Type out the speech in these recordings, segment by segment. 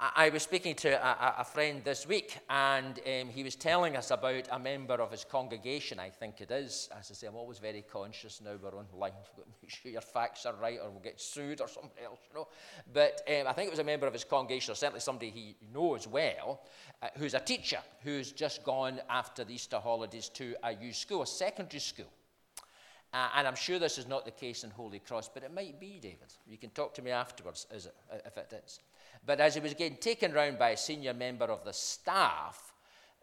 I was speaking to a, a friend this week, and um, he was telling us about a member of his congregation, I think it is. As I say, I'm always very conscious now we're online. Make sure your facts are right, or we'll get sued or something else, you know. But um, I think it was a member of his congregation, or certainly somebody he knows well, uh, who's a teacher who's just gone after the Easter holidays to a youth school, a secondary school. Uh, and I'm sure this is not the case in Holy Cross, but it might be, David. You can talk to me afterwards is it, if it is. But as he was getting taken round by a senior member of the staff,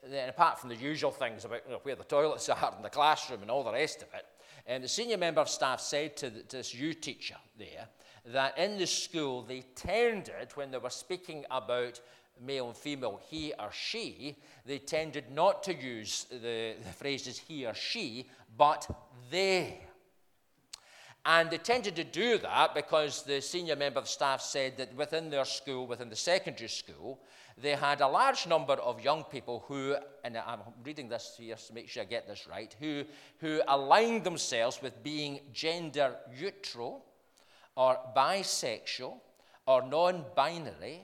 then apart from the usual things about you know, where the toilets are and the classroom and all the rest of it, and the senior member of staff said to, the, to this youth teacher there that in the school they tended, when they were speaking about male and female, he or she, they tended not to use the, the phrases he or she, but they. And they tended to do that because the senior member of staff said that within their school, within the secondary school, they had a large number of young people who, and I'm reading this here to make sure I get this right, who, who aligned themselves with being gender neutral or bisexual or non binary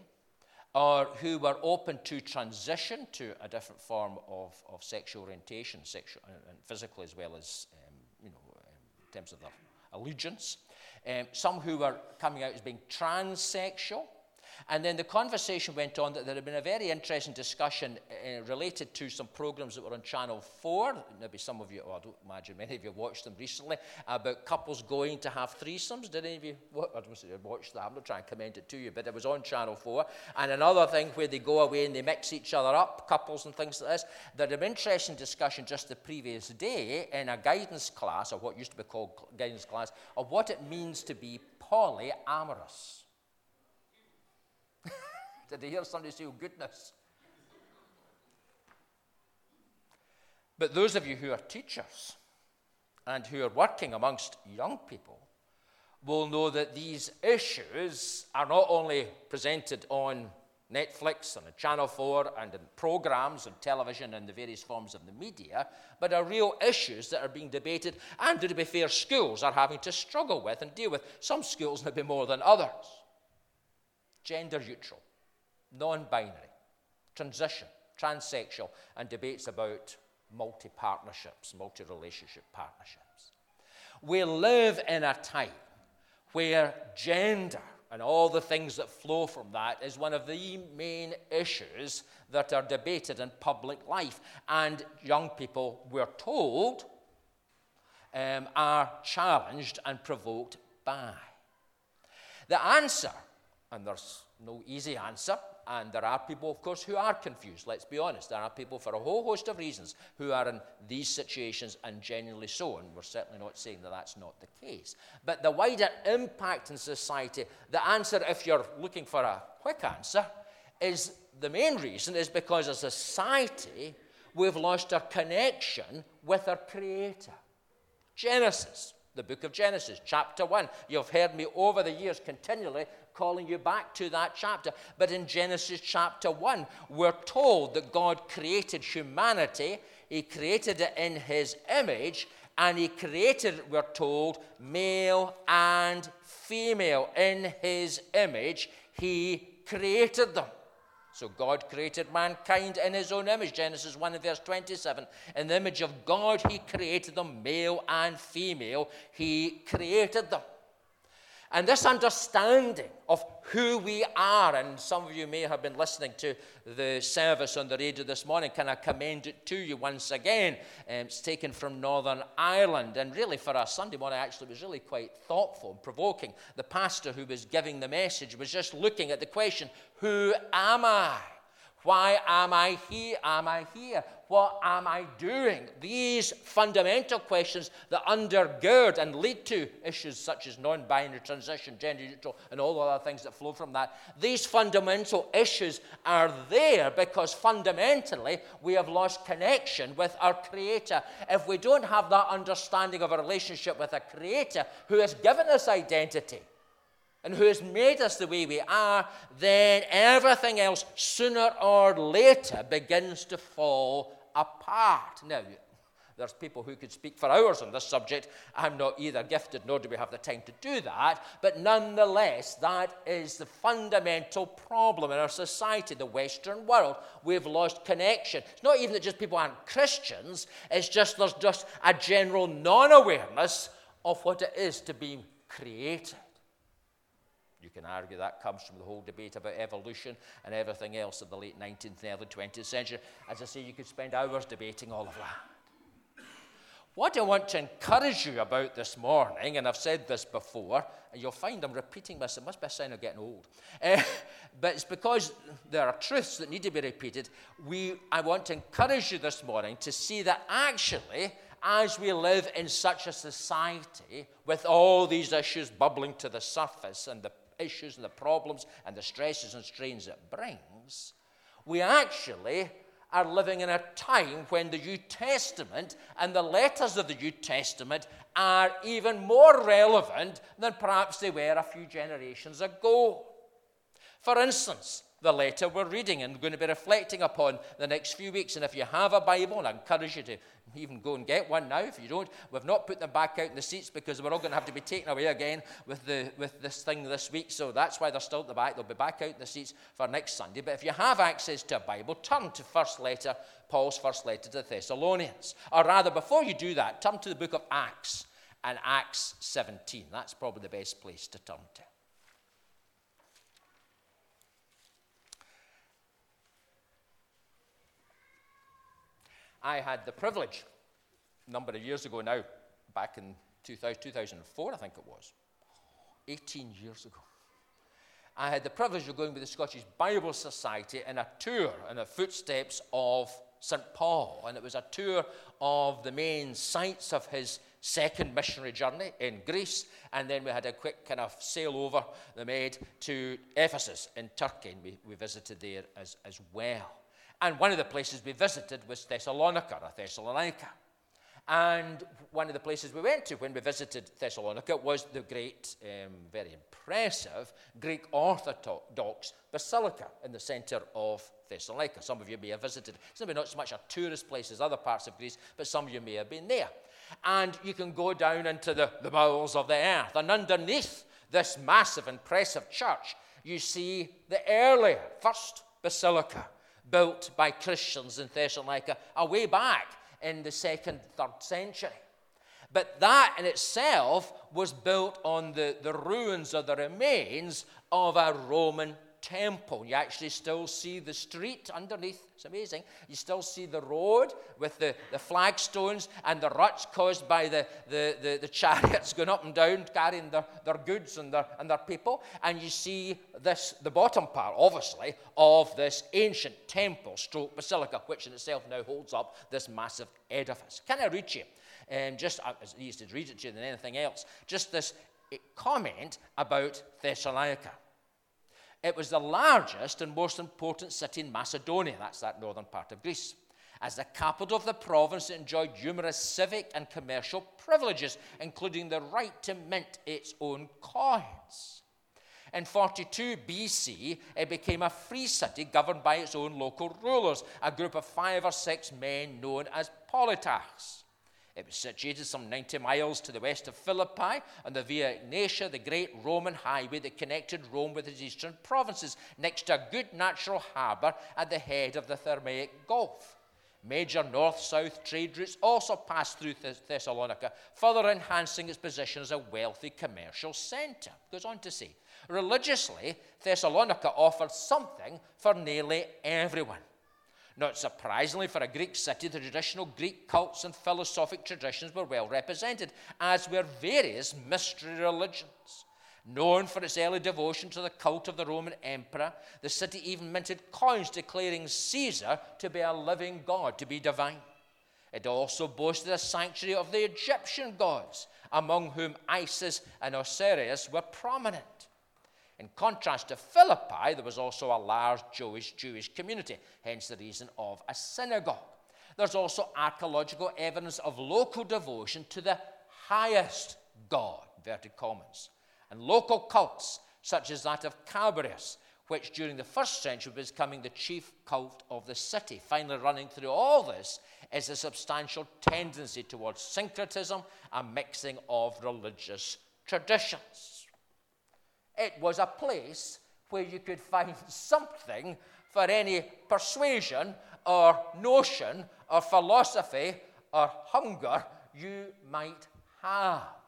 or who were open to transition to a different form of, of sexual orientation, sexual and physical as well as, um, you know, in terms of their allegiance. Um, some who were coming out as being transsexual. And then the conversation went on that there had been a very interesting discussion uh, related to some programs that were on Channel 4. Maybe some of you, well, I don't imagine many of you watched them recently, about couples going to have threesomes. Did any of you watch that? I'm not trying to commend it to you, but it was on Channel 4. And another thing where they go away and they mix each other up, couples and things like this. There had been interesting discussion just the previous day in a guidance class, or what used to be called guidance class, of what it means to be polyamorous. Did you hear somebody say, oh, goodness? But those of you who are teachers and who are working amongst young people will know that these issues are not only presented on Netflix and Channel 4 and in programs and television and the various forms of the media, but are real issues that are being debated and, to be fair, schools are having to struggle with and deal with. Some schools maybe more than others. Gender neutral non binary, transition, transsexual, and debates about multi partnerships, multi relationship partnerships. We live in a time where gender and all the things that flow from that is one of the main issues that are debated in public life. And young people, we're told, um, are challenged and provoked by. The answer, and there's no easy answer, and there are people, of course, who are confused. Let's be honest. There are people, for a whole host of reasons, who are in these situations and genuinely so. And we're certainly not saying that that's not the case. But the wider impact in society, the answer, if you're looking for a quick answer, is the main reason is because as a society, we've lost our connection with our Creator. Genesis, the book of Genesis, chapter 1. You've heard me over the years continually calling you back to that chapter. But in Genesis chapter 1, we're told that God created humanity, He created it in His image, and He created, we're told, male and female. In His image, He created them. So God created mankind in his own image. Genesis 1 and verse 27. In the image of God, he created them, male and female. He created them. And this understanding of who we are, and some of you may have been listening to the service on the radio this morning, can I commend it to you once again? Um, it's taken from Northern Ireland, and really for a Sunday morning, actually, was really quite thoughtful and provoking. The pastor who was giving the message was just looking at the question, Who am I? Why am I here? Am I here? What am I doing? These fundamental questions that undergird and lead to issues such as non binary transition, gender neutral, and all the other things that flow from that. These fundamental issues are there because fundamentally we have lost connection with our Creator. If we don't have that understanding of a relationship with a Creator who has given us identity, and who has made us the way we are, then everything else sooner or later begins to fall apart. Now, there's people who could speak for hours on this subject. I'm not either gifted nor do we have the time to do that. But nonetheless, that is the fundamental problem in our society, the Western world. We've lost connection. It's not even that just people aren't Christians, it's just there's just a general non awareness of what it is to be created. You can argue that comes from the whole debate about evolution and everything else of the late 19th and early 20th century. As I say, you could spend hours debating all of that. What I want to encourage you about this morning, and I've said this before, and you'll find I'm repeating this, it must be a sign of getting old. Uh, but it's because there are truths that need to be repeated. We, I want to encourage you this morning to see that actually as we live in such a society with all these issues bubbling to the surface and the issues and the problems and the stresses and strains it brings, we actually are living in a time when the New Testament and the letters of the New Testament are even more relevant than perhaps they were a few generations ago. For instance, the letter we're reading and going to be reflecting upon the next few weeks. And if you have a Bible, and I encourage you to even go and get one now. If you don't, we've not put them back out in the seats because we're all going to have to be taken away again with, the, with this thing this week. So that's why they're still at the back. They'll be back out in the seats for next Sunday. But if you have access to a Bible, turn to first letter, Paul's first letter to the Thessalonians. Or rather, before you do that, turn to the book of Acts and Acts 17. That's probably the best place to turn to. I had the privilege, a number of years ago now, back in 2000, 2004, I think it was, 18 years ago. I had the privilege of going with the Scottish Bible Society in a tour in the footsteps of St. Paul. And it was a tour of the main sites of his second missionary journey in Greece. And then we had a quick kind of sail over the Med to Ephesus in Turkey. And we, we visited there as, as well. And one of the places we visited was Thessalonica, or Thessalonica. And one of the places we went to when we visited Thessalonica was the great, um, very impressive Greek Orthodox Basilica in the center of Thessalonica. Some of you may have visited. It's maybe not so much a tourist place as other parts of Greece, but some of you may have been there. And you can go down into the, the bowels of the earth. And underneath this massive, impressive church, you see the earlier, first basilica built by Christians in Thessalonica a way back in the second, third century. But that in itself was built on the, the ruins or the remains of a Roman temple. You actually still see the street underneath. It's amazing. You still see the road with the, the flagstones and the ruts caused by the, the, the, the chariots going up and down carrying their, their goods and their, and their people. And you see this, the bottom part, obviously, of this ancient temple stroke basilica, which in itself now holds up this massive edifice. Can I read you? Um, just, uh, it's easier to read it to you than anything else. Just this eh, comment about Thessalonica. It was the largest and most important city in Macedonia, that's that northern part of Greece. As the capital of the province, it enjoyed numerous civic and commercial privileges, including the right to mint its own coins. In 42 BC, it became a free city governed by its own local rulers, a group of five or six men known as politarchs. It was situated some 90 miles to the west of Philippi on the Via Egnatia, the great Roman highway that connected Rome with its eastern provinces, next to a good natural harbour at the head of the Thermaic Gulf. Major north south trade routes also passed through Thessalonica, further enhancing its position as a wealthy commercial centre. Goes on to say, religiously, Thessalonica offered something for nearly everyone. Not surprisingly, for a Greek city, the traditional Greek cults and philosophic traditions were well represented, as were various mystery religions. Known for its early devotion to the cult of the Roman emperor, the city even minted coins declaring Caesar to be a living god, to be divine. It also boasted a sanctuary of the Egyptian gods, among whom Isis and Osiris were prominent. In contrast to Philippi, there was also a large Jewish, Jewish community, hence the reason of a synagogue. There's also archaeological evidence of local devotion to the highest God, inverted commas, and local cults, such as that of Cabirus, which during the first century was becoming the chief cult of the city. Finally, running through all this is a substantial tendency towards syncretism and mixing of religious traditions. It was a place where you could find something for any persuasion or notion or philosophy or hunger you might have.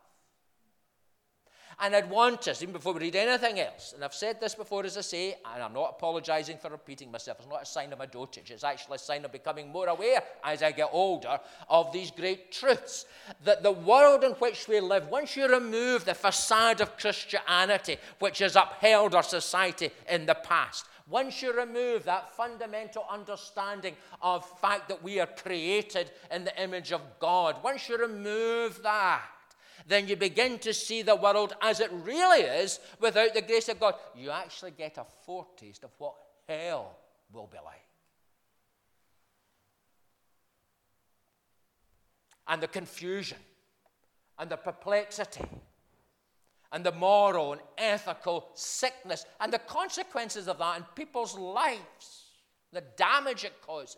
And I'd want us, even before we read anything else, and I've said this before, as I say, and I'm not apologizing for repeating myself. It's not a sign of my dotage. It's actually a sign of becoming more aware as I get older of these great truths. That the world in which we live, once you remove the facade of Christianity, which has upheld our society in the past, once you remove that fundamental understanding of fact that we are created in the image of God, once you remove that, then you begin to see the world as it really is without the grace of God. You actually get a foretaste of what hell will be like. And the confusion and the perplexity and the moral and ethical sickness and the consequences of that in people's lives, the damage it causes,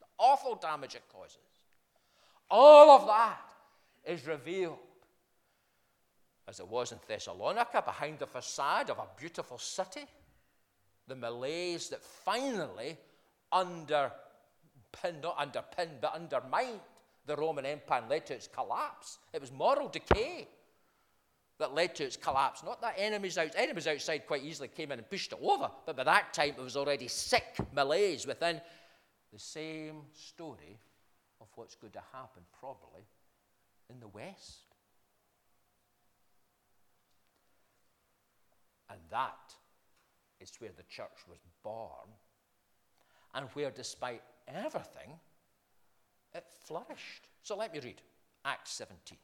the awful damage it causes. All of that is revealed as it was in Thessalonica, behind the facade of a beautiful city, the malaise that finally underpinned, not underpinned, but undermined the Roman Empire and led to its collapse. It was moral decay that led to its collapse. Not that enemies, out, enemies outside quite easily came in and pushed it over, but by that time it was already sick malaise within the same story of what's going to happen probably in the West. And that is where the church was born and where, despite everything, it flourished. So let me read Acts 17.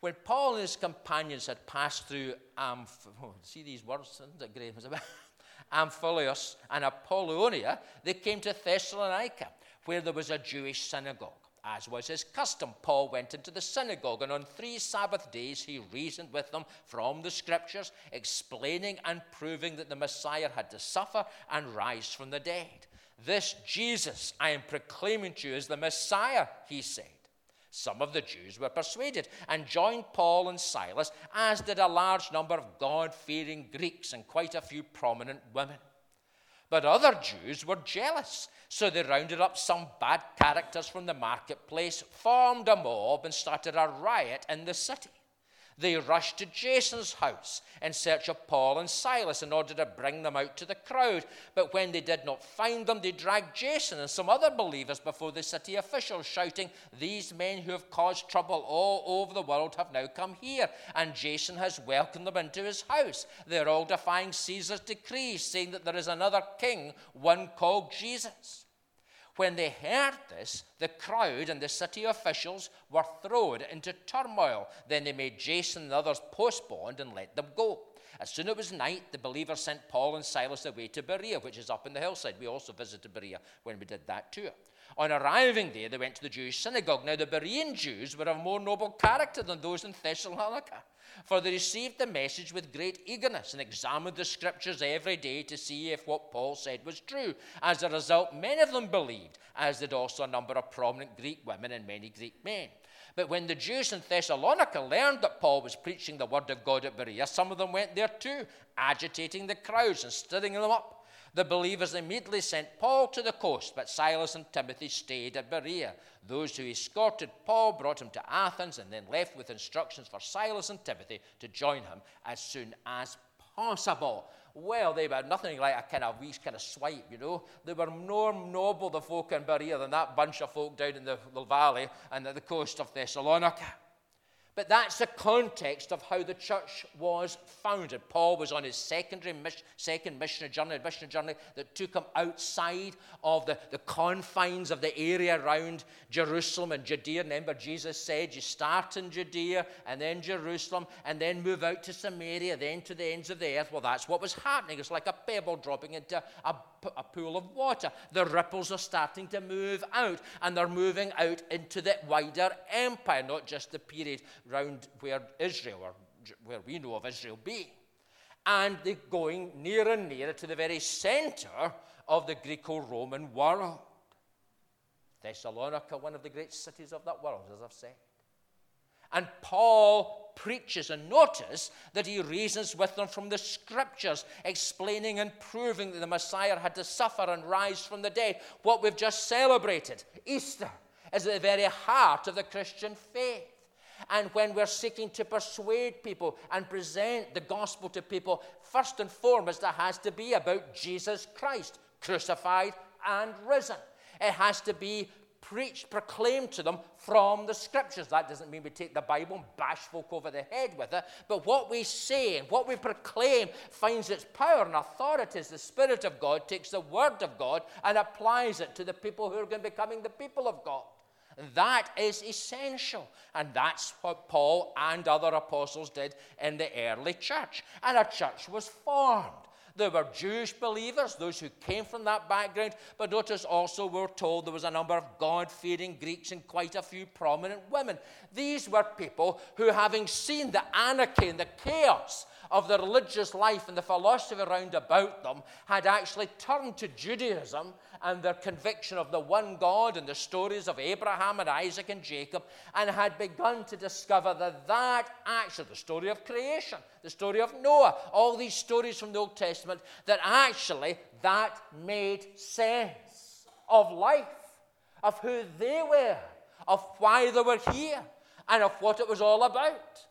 When Paul and his companions had passed through Amph- oh, see these words? Amphipolis and Apollonia, they came to Thessalonica, where there was a Jewish synagogue. As was his custom, Paul went into the synagogue, and on three Sabbath days he reasoned with them from the scriptures, explaining and proving that the Messiah had to suffer and rise from the dead. This Jesus I am proclaiming to you is the Messiah, he said. Some of the Jews were persuaded and joined Paul and Silas, as did a large number of God fearing Greeks and quite a few prominent women. But other Jews were jealous, so they rounded up some bad characters from the marketplace, formed a mob, and started a riot in the city they rushed to Jason's house in search of Paul and Silas in order to bring them out to the crowd. But when they did not find them, they dragged Jason and some other believers before the city officials, shouting, These men who have caused trouble all over the world have now come here, and Jason has welcomed them into his house. They're all defying Caesar's decrees, saying that there is another king, one called Jesus. When they heard this, the crowd and the city officials were thrown into turmoil. Then they made Jason and others postponed and let them go. As soon as it was night, the believers sent Paul and Silas away to Berea, which is up in the hillside. We also visited Berea when we did that tour. On arriving there, they went to the Jewish synagogue. Now, the Berean Jews were of more noble character than those in Thessalonica, for they received the message with great eagerness and examined the scriptures every day to see if what Paul said was true. As a result, many of them believed, as did also a number of prominent Greek women and many Greek men. But when the Jews in Thessalonica learned that Paul was preaching the word of God at Berea, some of them went there too, agitating the crowds and stirring them up. The believers immediately sent Paul to the coast, but Silas and Timothy stayed at Berea. Those who escorted Paul brought him to Athens and then left with instructions for Silas and Timothy to join him as soon as possible. Well, they were nothing like a kind of wee kind of swipe, you know. They were more noble, the folk in Berea, than that bunch of folk down in the, the valley and at the coast of Thessalonica. But that's the context of how the church was founded. Paul was on his secondary second missionary journey, a missionary journey that took him outside of the, the confines of the area around Jerusalem and Judea. Remember, Jesus said you start in Judea and then Jerusalem and then move out to Samaria, then to the ends of the earth. Well, that's what was happening. It's like a pebble dropping into a a pool of water. The ripples are starting to move out, and they're moving out into the wider empire, not just the period round where Israel, or where we know of Israel, be. And they're going nearer and nearer to the very center of the Greco Roman world. Thessalonica, one of the great cities of that world, as I've said. And Paul preaches, and notice that he reasons with them from the scriptures, explaining and proving that the Messiah had to suffer and rise from the dead. What we've just celebrated, Easter, is at the very heart of the Christian faith. And when we're seeking to persuade people and present the gospel to people, first and foremost, it has to be about Jesus Christ, crucified and risen. It has to be preached, proclaimed to them from the scriptures. That doesn't mean we take the Bible and bash folk over the head with it, but what we say and what we proclaim finds its power and authority as the Spirit of God takes the Word of God and applies it to the people who are going to be becoming the people of God. That is essential. And that's what Paul and other apostles did in the early church. And a church was formed. There were Jewish believers, those who came from that background, but notice also we're told there was a number of God fearing Greeks and quite a few prominent women. These were people who, having seen the anarchy and the chaos of the religious life and the philosophy around about them, had actually turned to Judaism and their conviction of the one God and the stories of Abraham and Isaac and Jacob, and had begun to discover that that actually, the story of creation, the story of Noah, all these stories from the Old Testament, that actually that made sense of life, of who they were, of why they were here, and of what it was all about.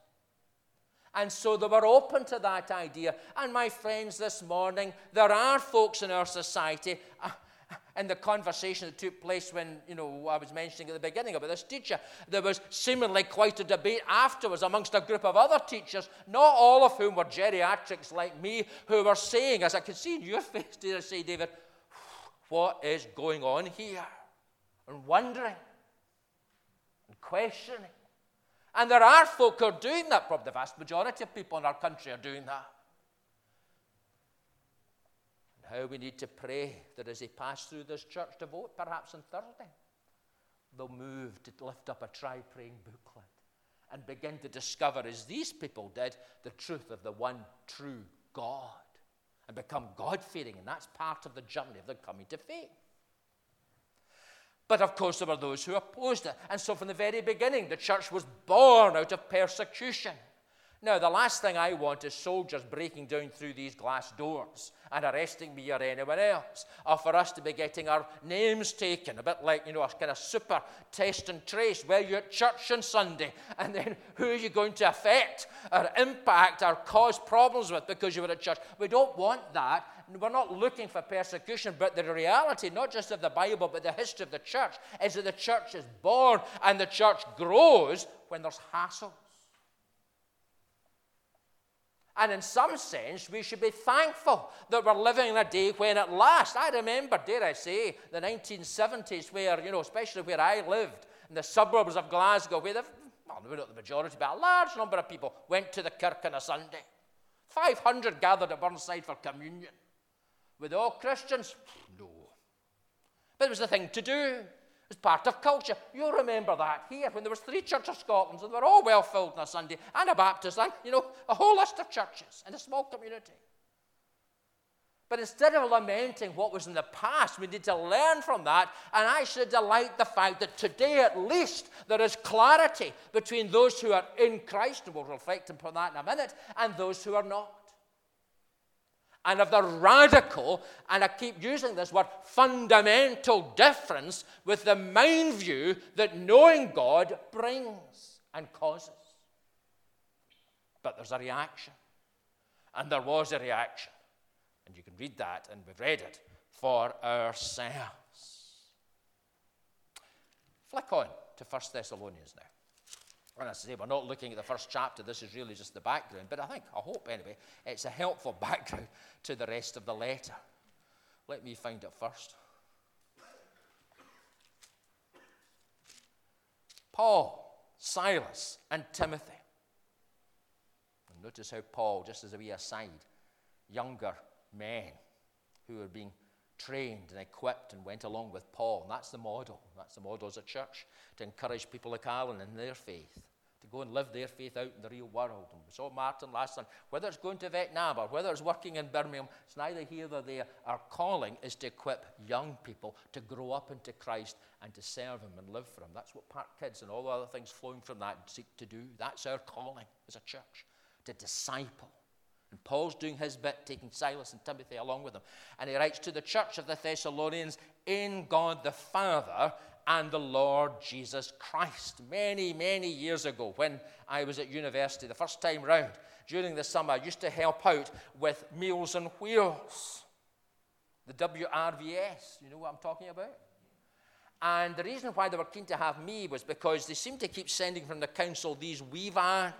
And so they were open to that idea. And my friends, this morning, there are folks in our society. Uh, in the conversation that took place when, you know, I was mentioning at the beginning about this teacher, there was seemingly quite a debate afterwards amongst a group of other teachers, not all of whom were geriatrics like me, who were saying, as I could see in your face, I say, David, what is going on here? And wondering and questioning. And there are folk who are doing that, probably the vast majority of people in our country are doing that And how we need to pray that as they pass through this church to vote, perhaps on Thursday, they'll move to lift up a try praying booklet and begin to discover, as these people did, the truth of the one true God and become God fearing. And that's part of the journey of the coming to faith. But of course, there were those who opposed it. And so, from the very beginning, the church was born out of persecution. Now, the last thing I want is soldiers breaking down through these glass doors and arresting me or anyone else, or for us to be getting our names taken, a bit like, you know, a kind of super test and trace. Where you're at church on Sunday, and then who are you going to affect or impact or cause problems with because you were at church? We don't want that. We're not looking for persecution, but the reality, not just of the Bible, but the history of the church, is that the church is born and the church grows when there's hassles. And in some sense, we should be thankful that we're living in a day when at last, I remember, dare I say, the 1970s, where, you know, especially where I lived, in the suburbs of Glasgow, where the, well, not the majority, but a large number of people went to the kirk on a Sunday. 500 gathered at Burnside for communion. They all Christians? No. But it was the thing to do. It's part of culture. You'll remember that here when there was three Church of Scotlands and they were all well filled on a Sunday, and a Baptist, and you know, a whole list of churches in a small community. But instead of lamenting what was in the past, we need to learn from that and actually delight the fact that today at least there is clarity between those who are in Christ, and we'll reflect upon that in a minute, and those who are not and of the radical, and I keep using this word, fundamental difference with the mind view that knowing God brings and causes. But there's a reaction. And there was a reaction. And you can read that, and we've read it for ourselves. Flick on to 1 Thessalonians now. As I say, we're not looking at the first chapter. This is really just the background. But I think, I hope anyway, it's a helpful background to the rest of the letter. Let me find it first. Paul, Silas, and Timothy. And notice how Paul, just as a wee aside, younger men who are being trained and equipped and went along with Paul. And that's the model. That's the model as a church to encourage people like Alan in their faith, to go and live their faith out in the real world. And we saw Martin last time. Whether it's going to Vietnam or whether it's working in Birmingham, it's neither here nor there. Our calling is to equip young people to grow up into Christ and to serve Him and live for Him. That's what Park Kids and all the other things flowing from that seek to do. That's our calling as a church, to disciple. And Paul's doing his bit, taking Silas and Timothy along with him. And he writes to the church of the Thessalonians, in God the Father and the Lord Jesus Christ. Many, many years ago, when I was at university the first time round, during the summer, I used to help out with Meals on Wheels, the WRVS. You know what I'm talking about? And the reason why they were keen to have me was because they seemed to keep sending from the council these wee vans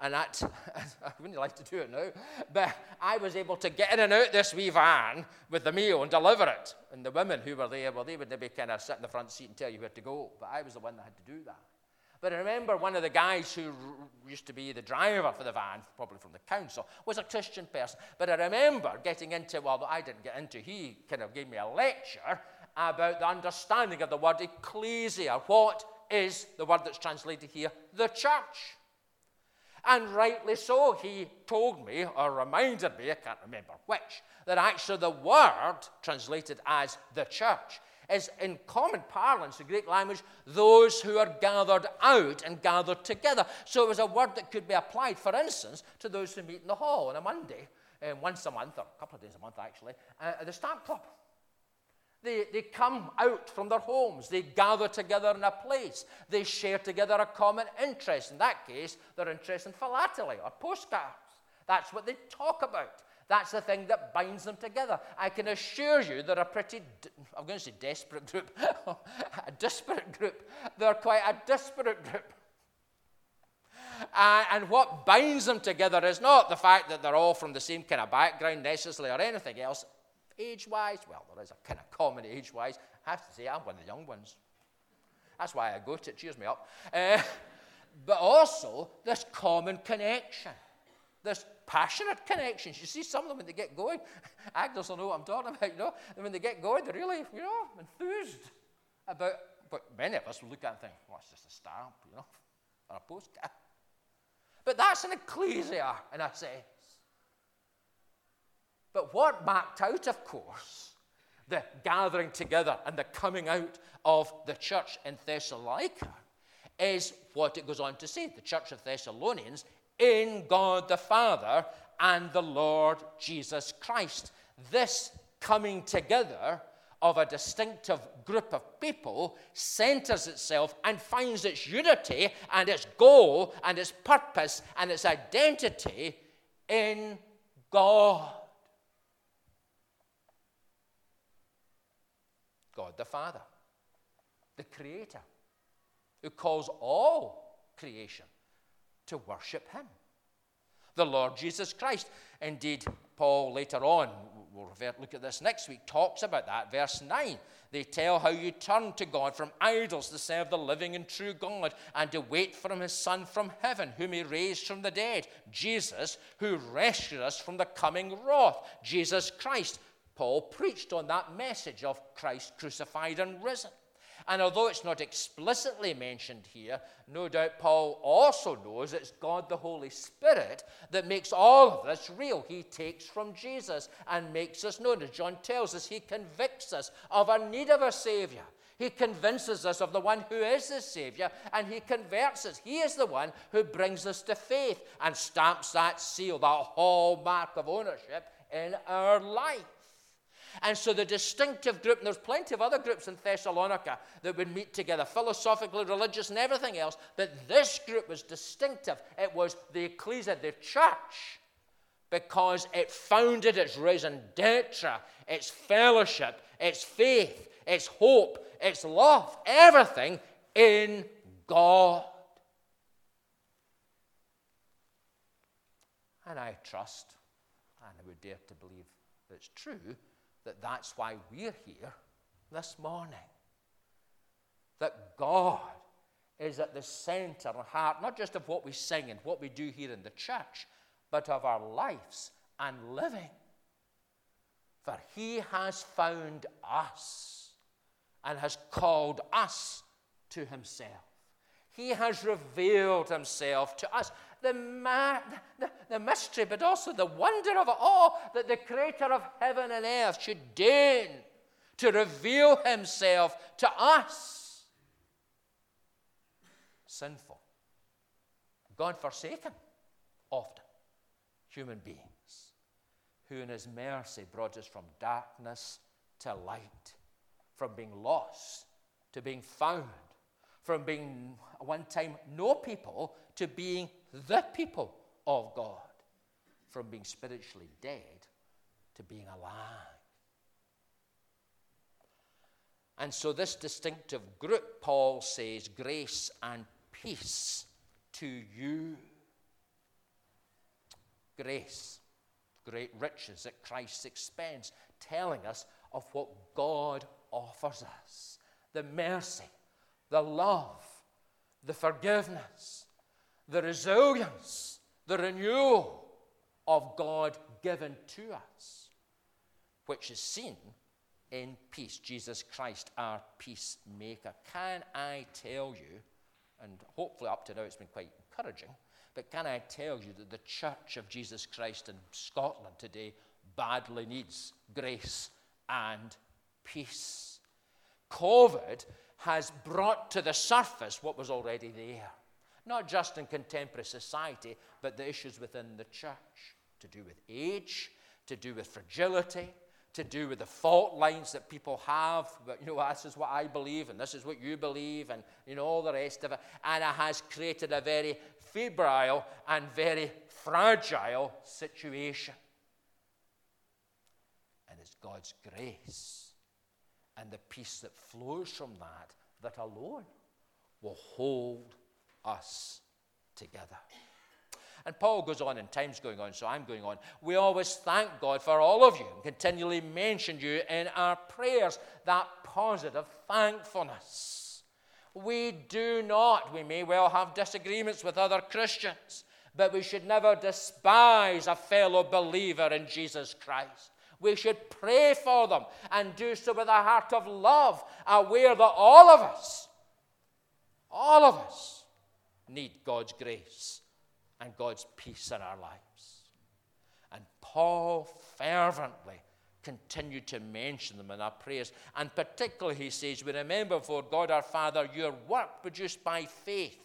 and that, I wouldn't like to do it now, but I was able to get in and out this wee van with the meal and deliver it. And the women who were there, well, they would maybe kind of sit in the front seat and tell you where to go. But I was the one that had to do that. But I remember one of the guys who used to be the driver for the van, probably from the council, was a Christian person. But I remember getting into, well, I didn't get into, he kind of gave me a lecture about the understanding of the word ecclesia. What is the word that's translated here? The church. And rightly so, he told me, or reminded me, I can't remember which, that actually the word translated as the church is in common parlance, the Greek language, those who are gathered out and gathered together. So it was a word that could be applied, for instance, to those who meet in the hall on a Monday, um, once a month, or a couple of days a month actually, uh, at the Stamp Club. They, they come out from their homes. They gather together in a place. They share together a common interest. In that case, their interest in philately or postcards. That's what they talk about. That's the thing that binds them together. I can assure you they're a pretty, I'm going to say desperate group, a disparate group. They're quite a disparate group. Uh, and what binds them together is not the fact that they're all from the same kind of background necessarily or anything else. Age wise, well, there is a kind of common age wise. I have to say, I'm one of the young ones. That's why I go to it, cheers me up. Uh, but also, this common connection, this passionate connections. You see some of them when they get going, actors will know what I'm talking about, you know. And when they get going, they're really, you know, enthused about, but many of us will look at and think, well, it's just a stamp, you know, or a postcard. But that's an ecclesia and I sense. But what marked out, of course, the gathering together and the coming out of the church in Thessalonica is what it goes on to say the church of Thessalonians in God the Father and the Lord Jesus Christ. This coming together of a distinctive group of people centers itself and finds its unity and its goal and its purpose and its identity in God. God the Father, the Creator, who calls all creation to worship Him. The Lord Jesus Christ. Indeed, Paul later on, we'll look at this next week, talks about that. Verse 9. They tell how you turn to God from idols to serve the living and true God and to wait for his Son from heaven, whom he raised from the dead. Jesus, who rescued us from the coming wrath. Jesus Christ, Paul preached on that message of Christ crucified and risen. And although it's not explicitly mentioned here, no doubt Paul also knows it's God the Holy Spirit that makes all of this real. He takes from Jesus and makes us known. As John tells us, he convicts us of our need of a Savior. He convinces us of the one who is the Savior, and He converts us. He is the one who brings us to faith and stamps that seal, that hallmark of ownership in our life. And so the distinctive group, and there's plenty of other groups in Thessalonica that would meet together, philosophically, religious, and everything else, but this group was distinctive. It was the ecclesia, the church, because it founded its raison d'etre, its fellowship, its faith, its hope, its love, everything in God. And I trust, and I would dare to believe that's true, that that's why we're here this morning. That God is at the center and heart, not just of what we sing and what we do here in the church, but of our lives and living. For He has found us and has called us to Himself. He has revealed himself to us. The, ma- the, the mystery, but also the wonder of it all that the creator of heaven and earth should deign to reveal himself to us. Sinful, God forsaken, often, human beings, who in his mercy brought us from darkness to light, from being lost to being found, from being one time no people to being the people of God, from being spiritually dead to being alive. And so, this distinctive group, Paul says, grace and peace to you. Grace, great riches at Christ's expense, telling us of what God offers us the mercy, the love, the forgiveness, the resilience, the renewal of God given to us, which is seen in peace. Jesus Christ, our peacemaker. Can I tell you, and hopefully up to now it's been quite encouraging, but can I tell you that the Church of Jesus Christ in Scotland today badly needs grace and peace? COVID has brought to the surface what was already there, not just in contemporary society, but the issues within the church to do with age, to do with fragility, to do with the fault lines that people have. But, you know, this is what I believe, and this is what you believe, and, you know, all the rest of it. And it has created a very febrile and very fragile situation. And it's God's grace and the peace that flows from that that alone will hold us together. And Paul goes on, and time's going on, so I'm going on. We always thank God for all of you and continually mention you in our prayers, that positive thankfulness. We do not, we may well have disagreements with other Christians, but we should never despise a fellow believer in Jesus Christ. We should pray for them and do so with a heart of love, aware that all of us, all of us, need God's grace and God's peace in our lives. And Paul fervently continued to mention them in our prayers. And particularly, he says, We remember for God our Father your work produced by faith,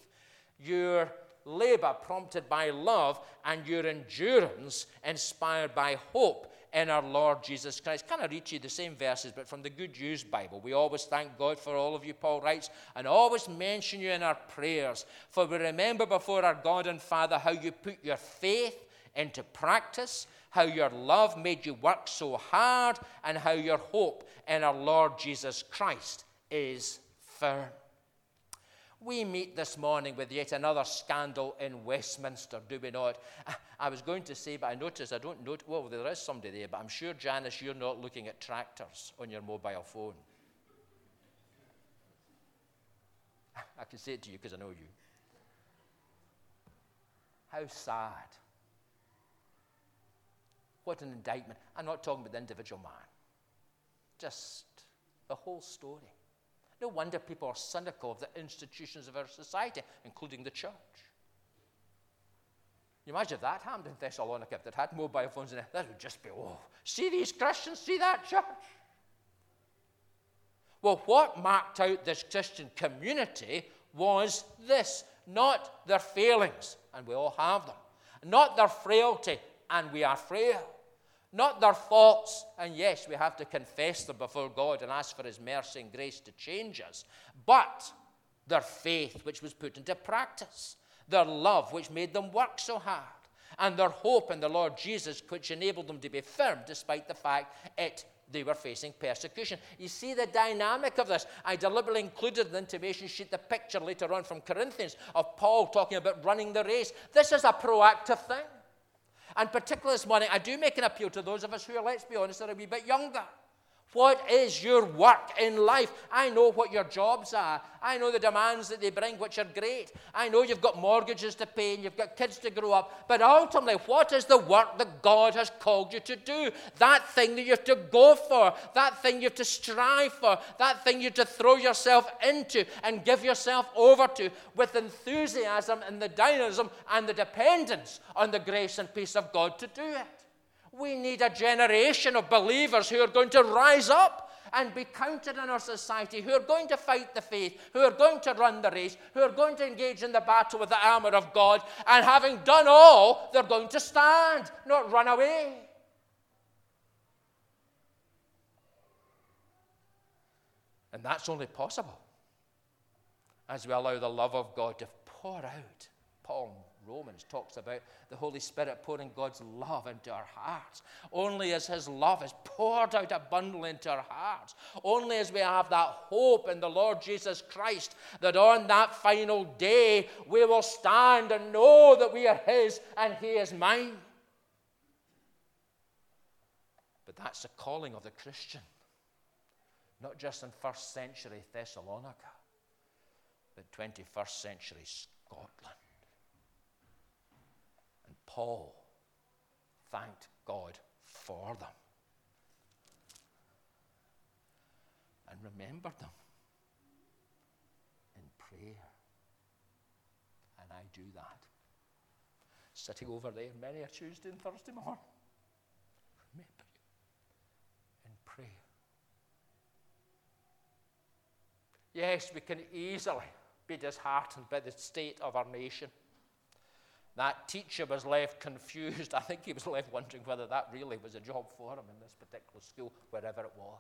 your labor prompted by love, and your endurance inspired by hope in our Lord Jesus Christ. Can I read you the same verses, but from the Good News Bible? We always thank God for all of you, Paul writes, and always mention you in our prayers. For we remember before our God and Father how you put your faith into practice, how your love made you work so hard, and how your hope in our Lord Jesus Christ is firm. We meet this morning with yet another scandal in Westminster, do we not? Ah, I was going to say, but I noticed I don't note. Well, there is somebody there, but I'm sure, Janice, you're not looking at tractors on your mobile phone. Ah, I can say it to you because I know you. How sad. What an indictment. I'm not talking about the individual man, just the whole story. No wonder people are cynical of the institutions of our society, including the church. You imagine if that happened in Thessalonica, if they had mobile phones in it, that would just be, oh, see these Christians, see that church. Well, what marked out this Christian community was this not their failings, and we all have them, not their frailty, and we are frail not their faults. And yes, we have to confess them before God and ask for His mercy and grace to change us, but their faith, which was put into practice, their love, which made them work so hard, and their hope in the Lord Jesus, which enabled them to be firm despite the fact it they were facing persecution. You see the dynamic of this. I deliberately included in the intimation sheet the picture later on from Corinthians of Paul talking about running the race. This is a proactive thing. And particularly this morning, I do make an appeal to those of us who are, let's be honest, are a wee bit younger. What is your work in life? I know what your jobs are. I know the demands that they bring, which are great. I know you've got mortgages to pay and you've got kids to grow up. But ultimately, what is the work that God has called you to do? That thing that you have to go for, that thing you have to strive for, that thing you have to throw yourself into and give yourself over to with enthusiasm and the dynamism and the dependence on the grace and peace of God to do it. We need a generation of believers who are going to rise up and be counted in our society, who are going to fight the faith, who are going to run the race, who are going to engage in the battle with the armor of God, and having done all, they're going to stand, not run away. And that's only possible as we allow the love of God to pour out. Paul in Romans talks about the Holy Spirit pouring God's love into our hearts. Only as His love is poured out abundantly into our hearts, only as we have that hope in the Lord Jesus Christ, that on that final day we will stand and know that we are His and He is mine. But that's the calling of the Christian, not just in first century Thessalonica, but 21st century Scotland. Paul thanked God for them and remembered them in prayer. And I do that. Sitting over there many a Tuesday and Thursday morning. Remember you in prayer. Yes, we can easily be disheartened by the state of our nation. That teacher was left confused. I think he was left wondering whether that really was a job for him in this particular school, wherever it was.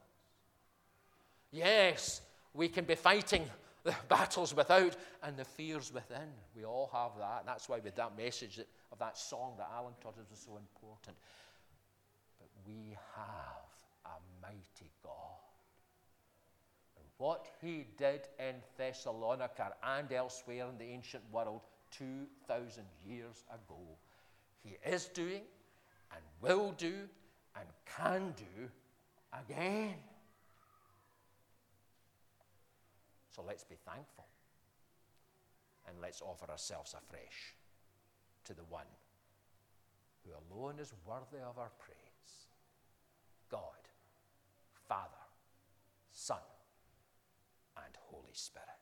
Yes, we can be fighting the battles without and the fears within. We all have that. And that's why, with that message of that song that Alan taught us was so important. But we have a mighty God. And what he did in Thessalonica and elsewhere in the ancient world 2,000 years ago. He is doing and will do and can do again. So let's be thankful and let's offer ourselves afresh to the one who alone is worthy of our praise God, Father, Son, and Holy Spirit.